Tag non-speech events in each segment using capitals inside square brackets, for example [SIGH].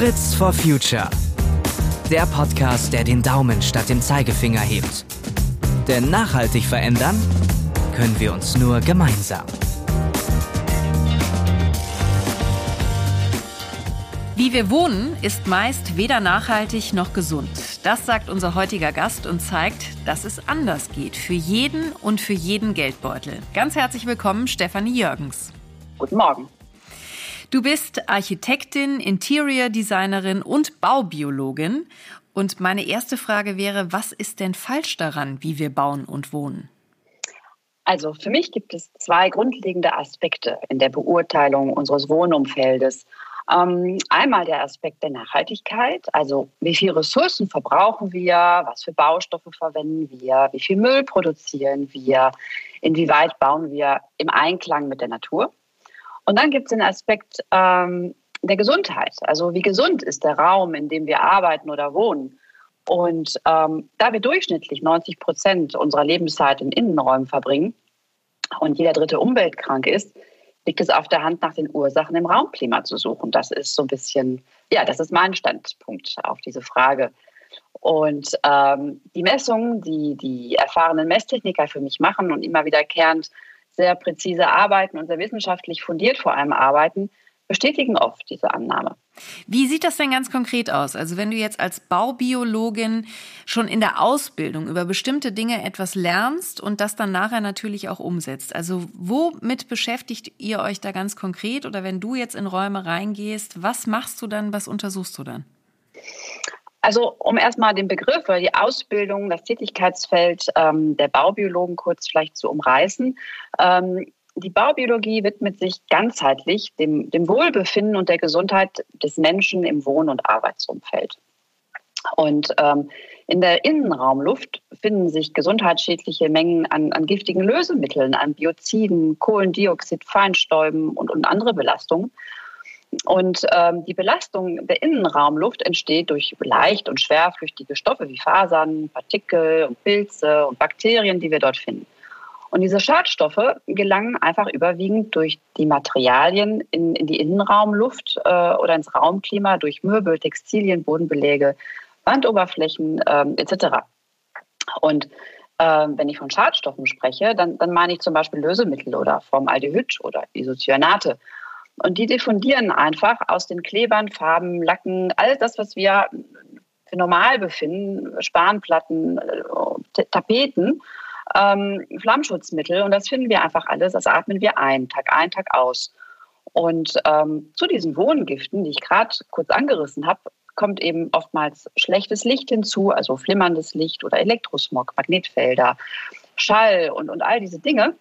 Fritz for Future. Der Podcast, der den Daumen statt dem Zeigefinger hebt. Denn nachhaltig verändern können wir uns nur gemeinsam. Wie wir wohnen, ist meist weder nachhaltig noch gesund. Das sagt unser heutiger Gast und zeigt, dass es anders geht. Für jeden und für jeden Geldbeutel. Ganz herzlich willkommen, Stefanie Jürgens. Guten Morgen. Du bist Architektin, Interior Designerin und Baubiologin. Und meine erste Frage wäre, was ist denn falsch daran, wie wir bauen und wohnen? Also für mich gibt es zwei grundlegende Aspekte in der Beurteilung unseres Wohnumfeldes ähm, einmal der Aspekt der Nachhaltigkeit, also wie viel Ressourcen verbrauchen wir, was für Baustoffe verwenden wir, wie viel Müll produzieren wir, inwieweit bauen wir im Einklang mit der Natur. Und dann gibt es den Aspekt ähm, der Gesundheit, also wie gesund ist der Raum, in dem wir arbeiten oder wohnen. Und ähm, da wir durchschnittlich 90 Prozent unserer Lebenszeit in Innenräumen verbringen und jeder dritte umweltkrank ist, liegt es auf der Hand, nach den Ursachen im Raumklima zu suchen. Das ist so ein bisschen, ja, das ist mein Standpunkt auf diese Frage. Und ähm, die Messungen, die die erfahrenen Messtechniker für mich machen und immer wiederkehrend sehr präzise arbeiten und sehr wissenschaftlich fundiert vor allem arbeiten, bestätigen oft diese Annahme. Wie sieht das denn ganz konkret aus? Also wenn du jetzt als Baubiologin schon in der Ausbildung über bestimmte Dinge etwas lernst und das dann nachher natürlich auch umsetzt. Also womit beschäftigt ihr euch da ganz konkret? Oder wenn du jetzt in Räume reingehst, was machst du dann, was untersuchst du dann? Also um erstmal den Begriff oder die Ausbildung, das Tätigkeitsfeld ähm, der Baubiologen kurz vielleicht zu umreißen. Ähm, die Baubiologie widmet sich ganzheitlich dem, dem Wohlbefinden und der Gesundheit des Menschen im Wohn- und Arbeitsumfeld. Und ähm, in der Innenraumluft finden sich gesundheitsschädliche Mengen an, an giftigen Lösemitteln, an Bioziden, Kohlendioxid, Feinstäuben und, und andere Belastungen. Und ähm, die Belastung der Innenraumluft entsteht durch leicht und schwerflüchtige Stoffe wie Fasern, Partikel und Pilze und Bakterien, die wir dort finden. Und diese Schadstoffe gelangen einfach überwiegend durch die Materialien in, in die Innenraumluft äh, oder ins Raumklima, durch Möbel, Textilien, Bodenbeläge, Wandoberflächen äh, etc. Und äh, wenn ich von Schadstoffen spreche, dann, dann meine ich zum Beispiel Lösemittel oder Formaldehyd oder Isocyanate. Und die diffundieren einfach aus den Klebern, Farben, Lacken, alles das, was wir für normal befinden, Spanplatten, äh, Tapeten ähm, Flammschutzmittel und das finden wir einfach alles, das atmen wir ein, Tag ein, Tag aus. Und ähm, zu diesen Wohngiften, die ich gerade kurz angerissen habe, kommt eben oftmals schlechtes Licht hinzu, also flimmerndes Licht oder Elektrosmog, Magnetfelder, Schall und, und all diese Dinge.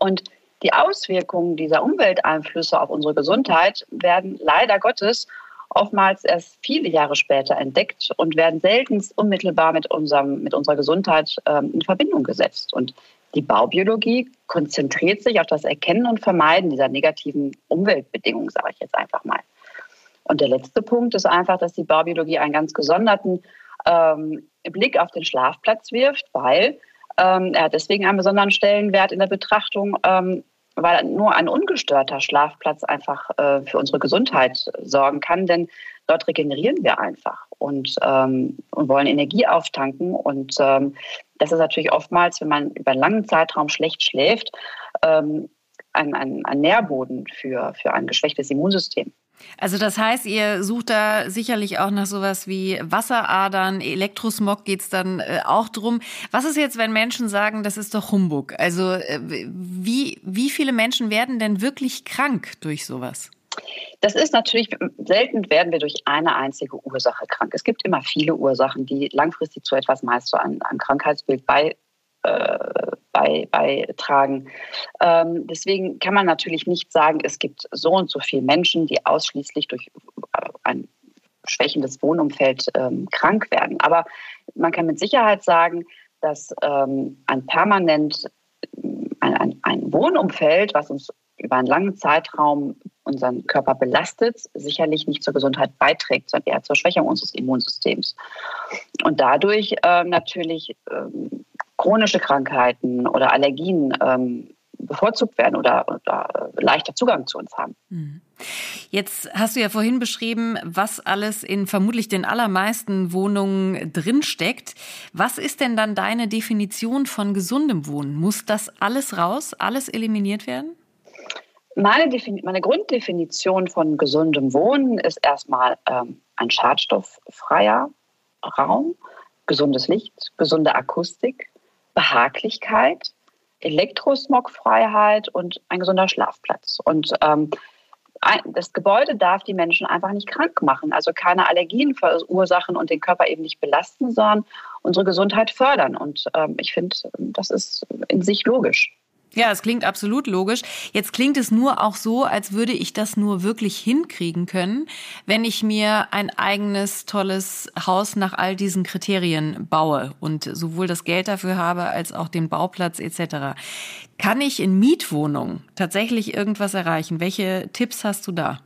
Und die Auswirkungen dieser Umwelteinflüsse auf unsere Gesundheit werden leider Gottes oftmals erst viele Jahre später entdeckt und werden seltenst unmittelbar mit, unserem, mit unserer Gesundheit ähm, in Verbindung gesetzt. Und die Baubiologie konzentriert sich auf das Erkennen und Vermeiden dieser negativen Umweltbedingungen, sage ich jetzt einfach mal. Und der letzte Punkt ist einfach, dass die Baubiologie einen ganz gesonderten ähm, Blick auf den Schlafplatz wirft, weil ähm, er hat deswegen einen besonderen Stellenwert in der Betrachtung, ähm, weil nur ein ungestörter Schlafplatz einfach äh, für unsere Gesundheit sorgen kann, denn dort regenerieren wir einfach und, ähm, und wollen Energie auftanken. Und ähm, das ist natürlich oftmals, wenn man über einen langen Zeitraum schlecht schläft, ähm, ein, ein, ein Nährboden für, für ein geschwächtes Immunsystem. Also das heißt, ihr sucht da sicherlich auch nach sowas wie Wasseradern, Elektrosmog geht's dann äh, auch drum. Was ist jetzt, wenn Menschen sagen, das ist doch Humbug? Also äh, wie, wie viele Menschen werden denn wirklich krank durch sowas? Das ist natürlich, selten werden wir durch eine einzige Ursache krank. Es gibt immer viele Ursachen, die langfristig zu etwas meist so einem, einem Krankheitsbild bei, äh, bei, beitragen. Ähm, deswegen kann man natürlich nicht sagen, es gibt so und so viele Menschen, die ausschließlich durch äh, ein schwächendes Wohnumfeld ähm, krank werden. Aber man kann mit Sicherheit sagen, dass ähm, ein permanent ein, ein, ein Wohnumfeld, was uns über einen langen Zeitraum unseren Körper belastet, sicherlich nicht zur Gesundheit beiträgt, sondern eher zur Schwächung unseres Immunsystems. Und dadurch äh, natürlich ähm, chronische Krankheiten oder Allergien ähm, bevorzugt werden oder, oder leichter Zugang zu uns haben. Mhm. Jetzt hast du ja vorhin beschrieben, was alles in vermutlich den allermeisten Wohnungen drinsteckt. Was ist denn dann deine Definition von gesundem Wohnen? Muss das alles raus, alles eliminiert werden? Meine, meine Grunddefinition von gesundem Wohnen ist erstmal ähm, ein schadstofffreier Raum, gesundes Licht, gesunde Akustik, Behaglichkeit, Elektrosmogfreiheit und ein gesunder Schlafplatz. Und ähm, das Gebäude darf die Menschen einfach nicht krank machen, also keine Allergien verursachen und den Körper eben nicht belasten, sondern unsere Gesundheit fördern. Und ähm, ich finde, das ist in sich logisch. Ja, es klingt absolut logisch. Jetzt klingt es nur auch so, als würde ich das nur wirklich hinkriegen können, wenn ich mir ein eigenes tolles Haus nach all diesen Kriterien baue und sowohl das Geld dafür habe als auch den Bauplatz etc. Kann ich in Mietwohnungen tatsächlich irgendwas erreichen? Welche Tipps hast du da?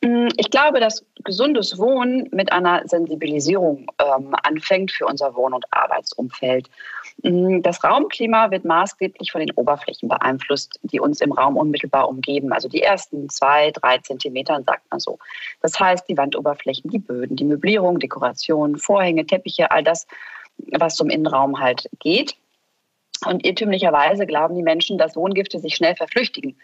Mm, ich glaube, dass gesundes Wohnen mit einer Sensibilisierung ähm, anfängt für unser Wohn- und Arbeitsumfeld. Mm, das Raumklima wird maßgeblich von den Oberflächen beeinflusst, die uns im Raum unmittelbar umgeben. Also die ersten zwei, drei Zentimeter, sagt man so. Das heißt, die Wandoberflächen, die Böden, die Möblierung, Dekoration, Vorhänge, Teppiche, all das, was zum Innenraum halt geht. Und irrtümlicherweise glauben die Menschen, dass Wohngifte sich schnell verflüchtigen.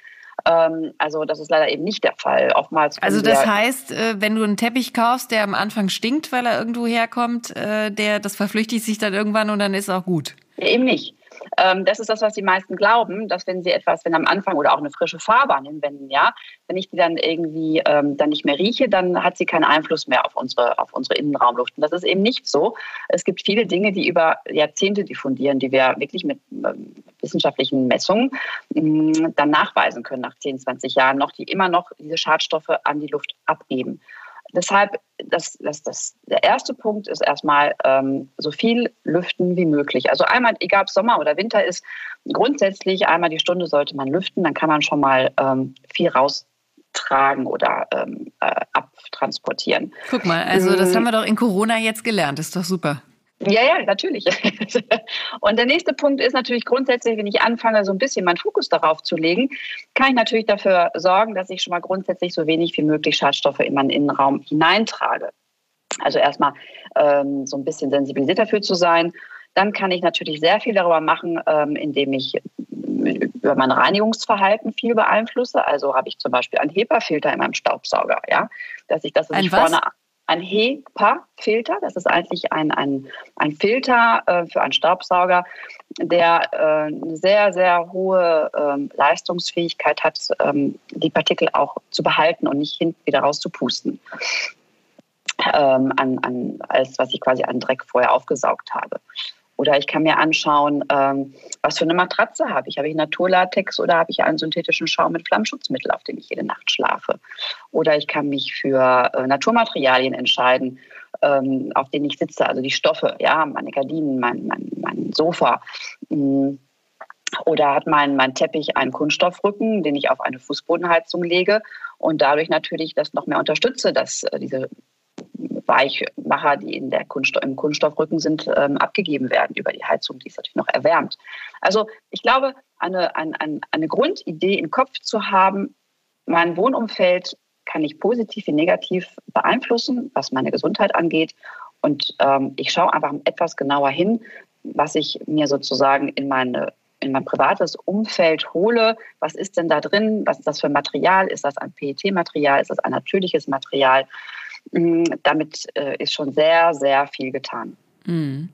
Ähm, also das ist leider eben nicht der Fall. Oftmals. Also das heißt, äh, wenn du einen Teppich kaufst, der am Anfang stinkt, weil er irgendwo herkommt, äh, der das verflüchtigt sich dann irgendwann und dann ist auch gut. Eben nicht. Ähm, das ist das, was die meisten glauben, dass wenn sie etwas, wenn am Anfang oder auch eine frische Farbe an den Wänden, ja, wenn ich die dann irgendwie ähm, dann nicht mehr rieche, dann hat sie keinen Einfluss mehr auf unsere, auf unsere Innenraumluft. Und das ist eben nicht so. Es gibt viele Dinge, die über Jahrzehnte diffundieren, die wir wirklich mit ähm, wissenschaftlichen Messungen ähm, dann nachweisen können nach 10, 20 Jahren noch, die immer noch diese Schadstoffe an die Luft abgeben. Deshalb, das, das, das, der erste Punkt ist erstmal ähm, so viel lüften wie möglich. Also einmal, egal ob Sommer oder Winter ist, grundsätzlich einmal die Stunde sollte man lüften, dann kann man schon mal ähm, viel raustragen oder ähm, äh, abtransportieren. Guck mal, also das mm. haben wir doch in Corona jetzt gelernt, ist doch super. Ja, ja, natürlich. [LAUGHS] Und der nächste Punkt ist natürlich grundsätzlich, wenn ich anfange, so ein bisschen meinen Fokus darauf zu legen, kann ich natürlich dafür sorgen, dass ich schon mal grundsätzlich so wenig wie möglich Schadstoffe in meinen Innenraum hineintrage. Also erstmal ähm, so ein bisschen sensibilisiert dafür zu sein. Dann kann ich natürlich sehr viel darüber machen, ähm, indem ich über mein Reinigungsverhalten viel beeinflusse. Also habe ich zum Beispiel einen HEPA-Filter in meinem Staubsauger, ja, dass ich das dass ich vorne ein HEPA-Filter. Das ist eigentlich ein, ein, ein Filter äh, für einen Staubsauger, der äh, eine sehr, sehr hohe ähm, Leistungsfähigkeit hat, ähm, die Partikel auch zu behalten und nicht hinten wieder rauszupusten. Ähm, an, an, als was ich quasi an Dreck vorher aufgesaugt habe. Oder ich kann mir anschauen, ähm, was für eine Matratze habe ich. Habe ich Naturlatex oder habe ich einen synthetischen Schaum mit Flammschutzmittel, auf dem ich jede Nacht schlafe? Oder ich kann mich für äh, Naturmaterialien entscheiden, ähm, auf denen ich sitze, also die Stoffe, ja, meine Gardinen, mein, mein, mein Sofa. Mhm. Oder hat mein, mein Teppich einen Kunststoffrücken, den ich auf eine Fußbodenheizung lege und dadurch natürlich das noch mehr unterstütze, dass äh, diese Weichmacher, die in der Kunststoff, im Kunststoffrücken sind, ähm, abgegeben werden über die Heizung, die ist natürlich noch erwärmt. Also ich glaube, eine, eine, eine Grundidee im Kopf zu haben, mein Wohnumfeld kann ich positiv wie negativ beeinflussen, was meine Gesundheit angeht. Und ähm, ich schaue einfach etwas genauer hin, was ich mir sozusagen in meine in mein privates Umfeld hole, was ist denn da drin, was ist das für Material, ist das ein PET-Material, ist das ein natürliches Material, damit äh, ist schon sehr, sehr viel getan. Mhm.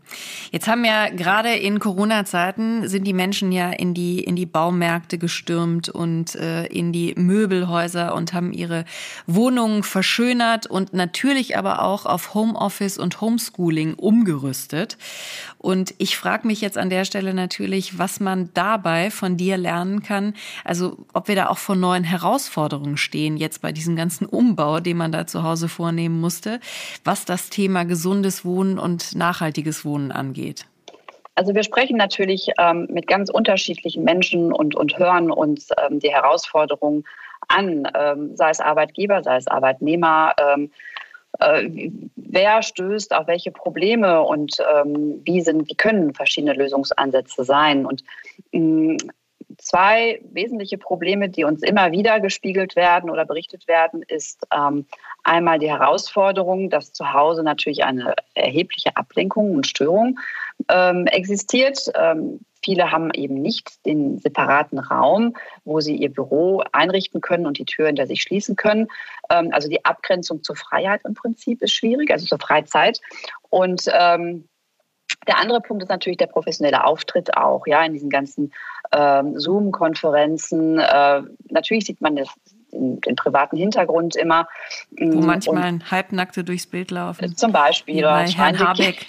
Jetzt haben ja gerade in Corona-Zeiten sind die Menschen ja in die in die Baumärkte gestürmt und äh, in die Möbelhäuser und haben ihre Wohnungen verschönert und natürlich aber auch auf Homeoffice und Homeschooling umgerüstet. Und ich frage mich jetzt an der Stelle natürlich, was man dabei von dir lernen kann. Also ob wir da auch vor neuen Herausforderungen stehen, jetzt bei diesem ganzen Umbau, den man da zu Hause vornehmen musste, was das Thema gesundes Wohnen und nachhaltiges Wohnen angeht. Also wir sprechen natürlich ähm, mit ganz unterschiedlichen Menschen und, und hören uns ähm, die Herausforderungen an, ähm, sei es Arbeitgeber, sei es Arbeitnehmer. Äh, wer stößt auf welche Probleme und ähm, wie sind, wie können verschiedene Lösungsansätze sein. Und mh, mm, zwei wesentliche Probleme, die uns immer wieder gespiegelt werden oder berichtet werden, ist ähm, einmal die Herausforderung, dass zu Hause natürlich eine erhebliche Ablenkung und Störung ähm, existiert. Ähm, viele haben eben nicht den separaten Raum, wo sie ihr Büro einrichten können und die Tür hinter sich schließen können. Ähm, also die Abgrenzung zur Freiheit im Prinzip ist schwierig, also zur Freizeit. Und ähm, der andere Punkt ist natürlich der professionelle Auftritt auch, ja, in diesen ganzen ähm, Zoom-Konferenzen. Äh, natürlich sieht man das den, privaten Hintergrund immer. Wo mm, manchmal und, Halbnackte durchs Bild laufen. Zum Beispiel. Bei Herrn Habeck.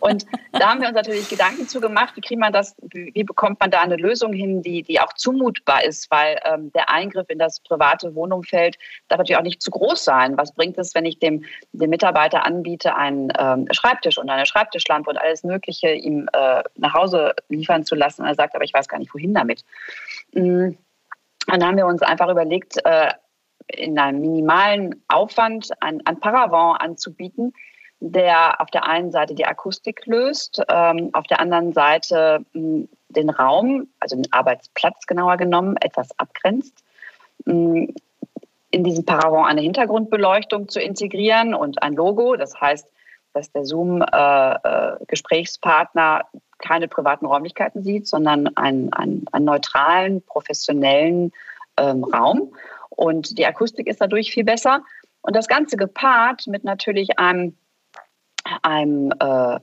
und da haben wir uns natürlich Gedanken zu gemacht, wie kriegt man das, wie bekommt man da eine Lösung hin, die, die auch zumutbar ist, weil ähm, der Eingriff in das private Wohnumfeld darf natürlich auch nicht zu groß sein. Was bringt es, wenn ich dem, dem Mitarbeiter anbiete, einen ähm, Schreibtisch und eine Schreibtischlampe und alles Mögliche ihm äh, nach Hause liefern zu lassen und er sagt, aber ich weiß gar nicht, wohin damit. Mhm dann haben wir uns einfach überlegt, äh, in einem minimalen Aufwand ein, ein Paravent anzubieten, der auf der einen Seite die Akustik löst, ähm, auf der anderen Seite den Raum, also den Arbeitsplatz genauer genommen, etwas abgrenzt. in diesem Paravent eine Hintergrundbeleuchtung zu integrieren und ein Logo. Das heißt, dass der Zoom-Gesprächspartner äh, äh, keine privaten Räumlichkeiten sieht, sondern einen, einen, einen neutralen, professionellen ähm, Raum. Und die Akustik ist dadurch viel besser. Und das Ganze gepaart mit natürlich einem, einem, äh,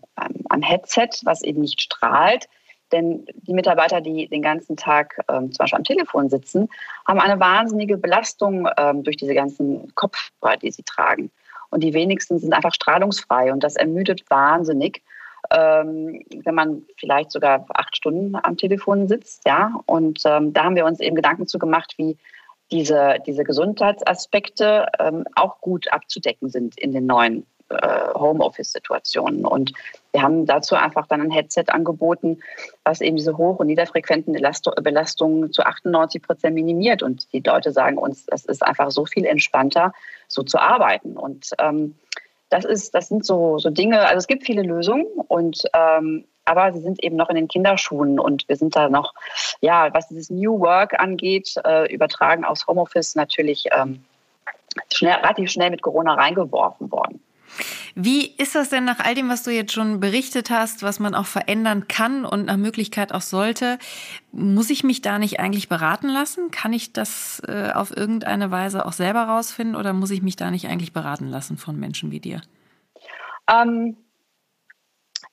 einem Headset, was eben nicht strahlt. Denn die Mitarbeiter, die den ganzen Tag ähm, zum Beispiel am Telefon sitzen, haben eine wahnsinnige Belastung ähm, durch diese ganzen Kopfhörer, die sie tragen. Und die wenigsten sind einfach strahlungsfrei und das ermüdet wahnsinnig ähm, wenn man vielleicht sogar acht Stunden am Telefon sitzt, ja. Und ähm, da haben wir uns eben Gedanken zu gemacht, wie diese, diese Gesundheitsaspekte ähm, auch gut abzudecken sind in den neuen äh, Homeoffice-Situationen. Und wir haben dazu einfach dann ein Headset angeboten, was eben diese hoch- und niederfrequenten Belastungen zu 98 Prozent minimiert. Und die Leute sagen uns, es ist einfach so viel entspannter, so zu arbeiten. Und ähm, das ist, das sind so, so Dinge, also es gibt viele Lösungen und ähm, aber sie sind eben noch in den Kinderschuhen und wir sind da noch, ja, was dieses New Work angeht, äh, übertragen aus Homeoffice natürlich ähm, schnell, relativ schnell mit Corona reingeworfen worden. Wie ist das denn nach all dem, was du jetzt schon berichtet hast, was man auch verändern kann und nach Möglichkeit auch sollte? Muss ich mich da nicht eigentlich beraten lassen? Kann ich das äh, auf irgendeine Weise auch selber rausfinden oder muss ich mich da nicht eigentlich beraten lassen von Menschen wie dir? Ähm,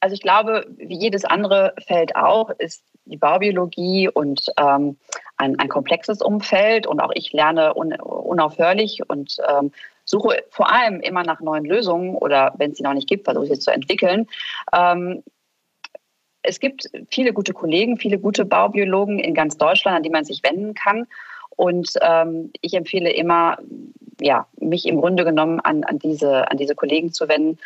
also ich glaube, wie jedes andere Feld auch, ist die Baubiologie und ähm, ein, ein, komplexes Umfeld und auch ich lerne un, unaufhörlich und ähm, suche vor allem immer nach neuen Lösungen oder wenn es sie noch nicht gibt, versuche sie zu entwickeln. Ähm, es gibt viele gute Kollegen, viele gute Baubiologen in ganz Deutschland, an die man sich wenden kann. Und ähm, ich empfehle immer, ja, mich im Grunde genommen an, an, diese, an diese Kollegen zu wenden.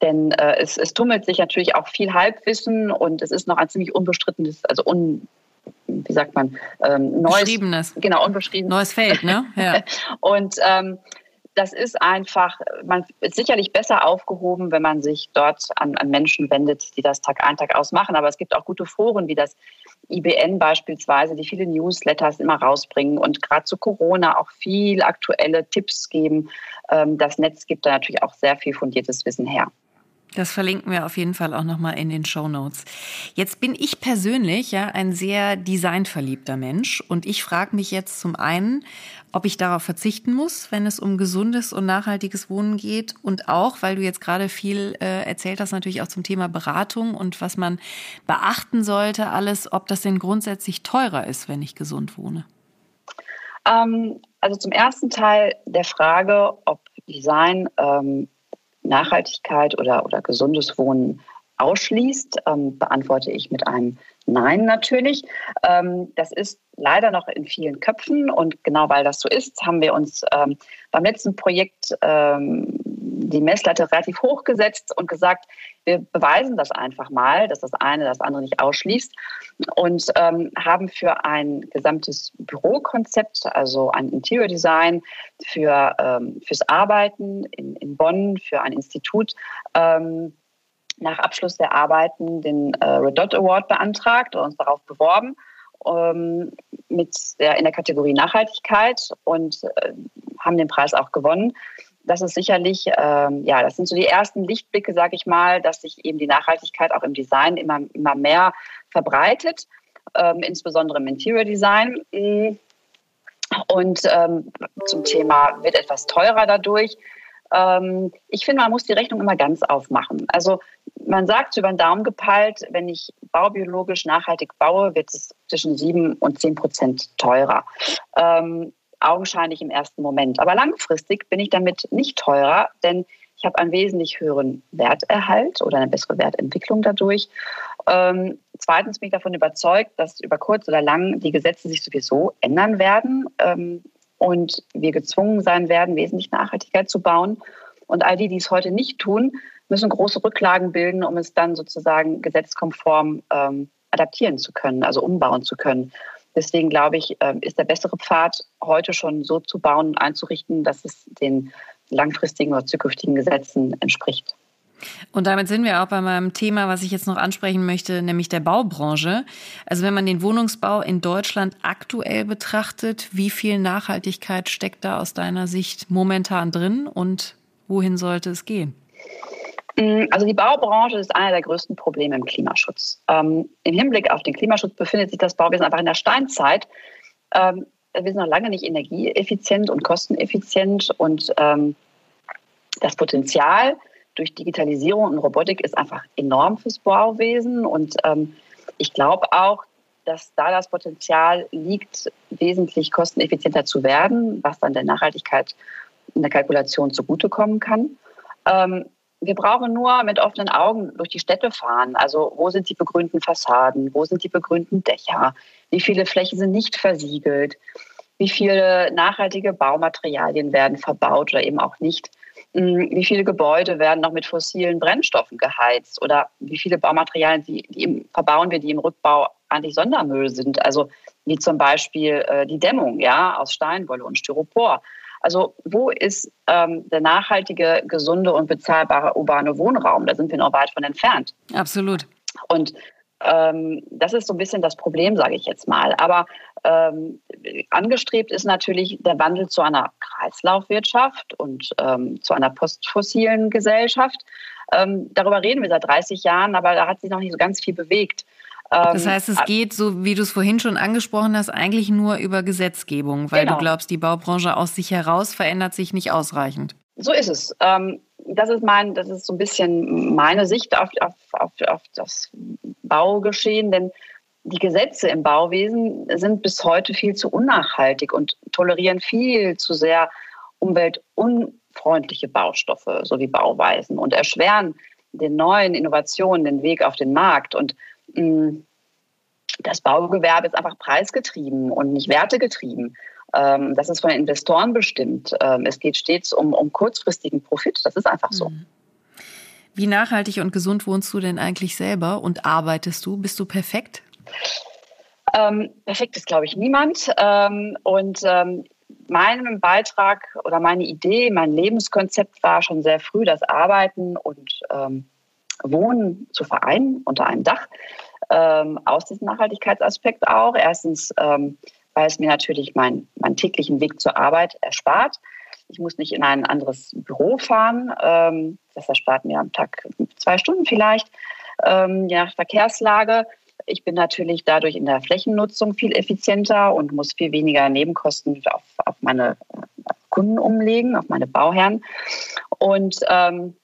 Denn äh, es, es tummelt sich natürlich auch viel Halbwissen und es ist noch ein ziemlich unbestrittenes, also un, wie sagt man, ähm, neues. Beschriebenes. Genau, unbeschriebenes. Neues Feld, ne? Ja. [LAUGHS] und ähm, das ist einfach, man ist sicherlich besser aufgehoben, wenn man sich dort an, an Menschen wendet, die das Tag ein, Tag aus machen. Aber es gibt auch gute Foren wie das IBN beispielsweise, die viele Newsletters immer rausbringen und gerade zu Corona auch viel aktuelle Tipps geben. Ähm, das Netz gibt da natürlich auch sehr viel fundiertes Wissen her. Das verlinken wir auf jeden Fall auch nochmal in den Show Notes. Jetzt bin ich persönlich ja ein sehr designverliebter Mensch und ich frage mich jetzt zum einen, ob ich darauf verzichten muss, wenn es um gesundes und nachhaltiges Wohnen geht und auch, weil du jetzt gerade viel äh, erzählt hast, natürlich auch zum Thema Beratung und was man beachten sollte, alles, ob das denn grundsätzlich teurer ist, wenn ich gesund wohne. Ähm, also zum ersten Teil der Frage, ob Design ähm, Nachhaltigkeit oder, oder gesundes Wohnen ausschließt, ähm, beantworte ich mit einem Nein natürlich. Ähm, das ist leider noch in vielen Köpfen und genau weil das so ist, haben wir uns ähm, beim letzten Projekt ähm, die Messlatte relativ hoch gesetzt und gesagt, wir beweisen das einfach mal, dass das eine das andere nicht ausschließt und ähm, haben für ein gesamtes Bürokonzept, also ein Interior Design für, ähm, fürs Arbeiten in, in Bonn, für ein Institut, ähm, nach Abschluss der Arbeiten den äh, Red Dot Award beantragt und uns darauf beworben ähm, mit der, in der Kategorie Nachhaltigkeit und äh, haben den Preis auch gewonnen. Das ist sicherlich, ähm, ja, das sind so die ersten Lichtblicke, sage ich mal, dass sich eben die Nachhaltigkeit auch im Design immer, immer mehr verbreitet, ähm, insbesondere im Interior Design. Und ähm, zum Thema wird etwas teurer dadurch. Ähm, ich finde, man muss die Rechnung immer ganz aufmachen. Also man sagt über den Daumen gepeilt, wenn ich baubiologisch nachhaltig baue, wird es zwischen sieben und zehn Prozent teurer. Ähm, augenscheinlich im ersten Moment. Aber langfristig bin ich damit nicht teurer, denn ich habe einen wesentlich höheren Werterhalt oder eine bessere Wertentwicklung dadurch. Ähm, zweitens bin ich davon überzeugt, dass über kurz oder lang die Gesetze sich sowieso ändern werden ähm, und wir gezwungen sein werden, wesentlich Nachhaltigkeit zu bauen. Und all die, die es heute nicht tun, müssen große Rücklagen bilden, um es dann sozusagen gesetzkonform ähm, adaptieren zu können, also umbauen zu können. Deswegen glaube ich, ähm, ist der bessere Pfad, heute schon so zu bauen und einzurichten, dass es den langfristigen oder zukünftigen Gesetzen entspricht. Und damit sind wir auch bei meinem Thema, was ich jetzt noch ansprechen möchte, nämlich der Baubranche. Also wenn man den Wohnungsbau in Deutschland aktuell betrachtet, wie viel Nachhaltigkeit steckt da aus deiner Sicht momentan drin und wohin sollte es gehen? Mm, also die Baubranche ist einer der größten Probleme im Klimaschutz. Ähm, Im Hinblick auf den Klimaschutz befindet sich das Bauwesen einfach in der Steinzeit. Ähm, wir sind noch lange nicht energieeffizient und kosteneffizient und ähm, das Potenzial durch Digitalisierung und Robotik ist einfach enorm fürs Bauwesen und ähm, ich glaube auch, dass da das Potenzial liegt, wesentlich kosteneffizienter zu werden, was dann der Nachhaltigkeit in der Kalkulation zugutekommen kann. Wir brauchen nur mit offenen Augen durch die Städte fahren. Also wo sind die begrünten Fassaden? Wo sind die begrünten Dächer? Wie viele Flächen sind nicht versiegelt? Wie viele nachhaltige Baumaterialien werden verbaut oder eben auch nicht? Hm, wie viele Gebäude werden noch mit fossilen Brennstoffen geheizt? Oder wie viele Baumaterialien die, die verbauen wir, die im Rückbau eigentlich Sondermüll sind? Also wie zum Beispiel äh, die Dämmung ja, aus Steinwolle und Styropor. Also wo ist ähm, der nachhaltige, gesunde und bezahlbare urbane Wohnraum? Da sind wir noch weit von entfernt. Absolut. Und ähm, das ist so ein bisschen das Problem, sage ich jetzt mal. Aber ähm, angestrebt ist natürlich der Wandel zu einer Kreislaufwirtschaft und ähm, zu einer postfossilen Gesellschaft. Ähm, darüber reden wir seit 30 Jahren, aber da hat sich noch nicht so ganz viel bewegt. Das ähm, heißt, es geht, so wie du es vorhin schon angesprochen hast, eigentlich nur über Gesetzgebung, weil genau. du glaubst, die Baubranche aus sich heraus verändert sich nicht ausreichend. So ist es. Ähm, das ist mein, das ist so ein bisschen meine Sicht auf, auf, auf, auf das Baugeschehen, denn die Gesetze im Bauwesen sind bis heute viel zu unnachhaltig und tolerieren viel zu sehr umweltunfreundliche Baustoffe sowie Bauweisen und erschweren den neuen Innovationen den Weg auf den Markt. Und das Baugewerbe ist einfach preisgetrieben und nicht wertegetrieben. Ähm, das ist von Investoren bestimmt. Ähm, es geht stets um, um kurzfristigen Profit. Das ist einfach so. Mhm. Wie nachhaltig und gesund wohnst du denn eigentlich selber und arbeitest du? Bist du perfekt? Ähm, perfekt ist, glaube ich, niemand. Ähm, und ähm, mein Beitrag oder meine Idee, mein Lebenskonzept war schon sehr früh das Arbeiten und Wohnen zu vereinen unter einem Dach. Ähm, aus diesem Nachhaltigkeitsaspekt auch. Erstens, ähm, weil es mir natürlich mein, meinen täglichen Weg zur Arbeit erspart. Ich muss nicht in ein anderes Büro fahren. Ähm, das erspart mir am Tag zwei Stunden vielleicht, ähm, je nach Verkehrslage. Ich bin natürlich dadurch in der Flächennutzung viel effizienter und muss viel weniger Nebenkosten auf, auf meine Kunden umlegen, auf meine Bauherren. Und ähm,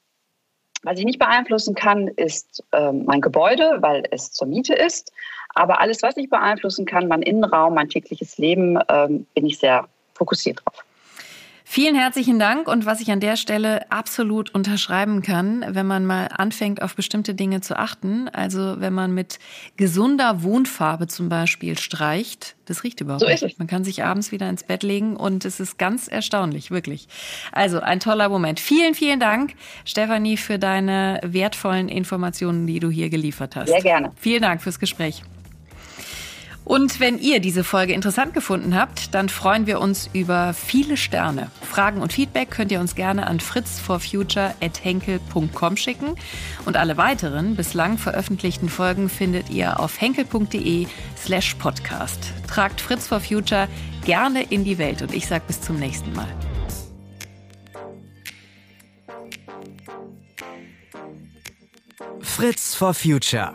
was ich nicht beeinflussen kann, ist ähm, mein Gebäude, weil es zur Miete ist. Aber alles, was ich beeinflussen kann, mein Innenraum, mein tägliches Leben, ähm, bin ich sehr fokussiert drauf. Vielen herzlichen Dank und was ich an der Stelle absolut unterschreiben kann, wenn man mal anfängt, auf bestimmte Dinge zu achten, also wenn man mit gesunder Wohnfarbe zum Beispiel streicht, das riecht überhaupt so nicht. Man kann sich abends wieder ins Bett legen und es ist ganz erstaunlich, wirklich. Also ein toller Moment. Vielen, vielen Dank, Stefanie, für deine wertvollen Informationen, die du hier geliefert hast. Sehr gerne. Vielen Dank fürs Gespräch. Und wenn ihr diese Folge interessant gefunden habt, dann freuen wir uns über viele Sterne. Fragen und Feedback könnt ihr uns gerne an fritzforfuture.henkel.com schicken. Und alle weiteren bislang veröffentlichten Folgen findet ihr auf henkel.de slash podcast. Tragt Fritz for Future gerne in die Welt und ich sage bis zum nächsten Mal. Fritz for Future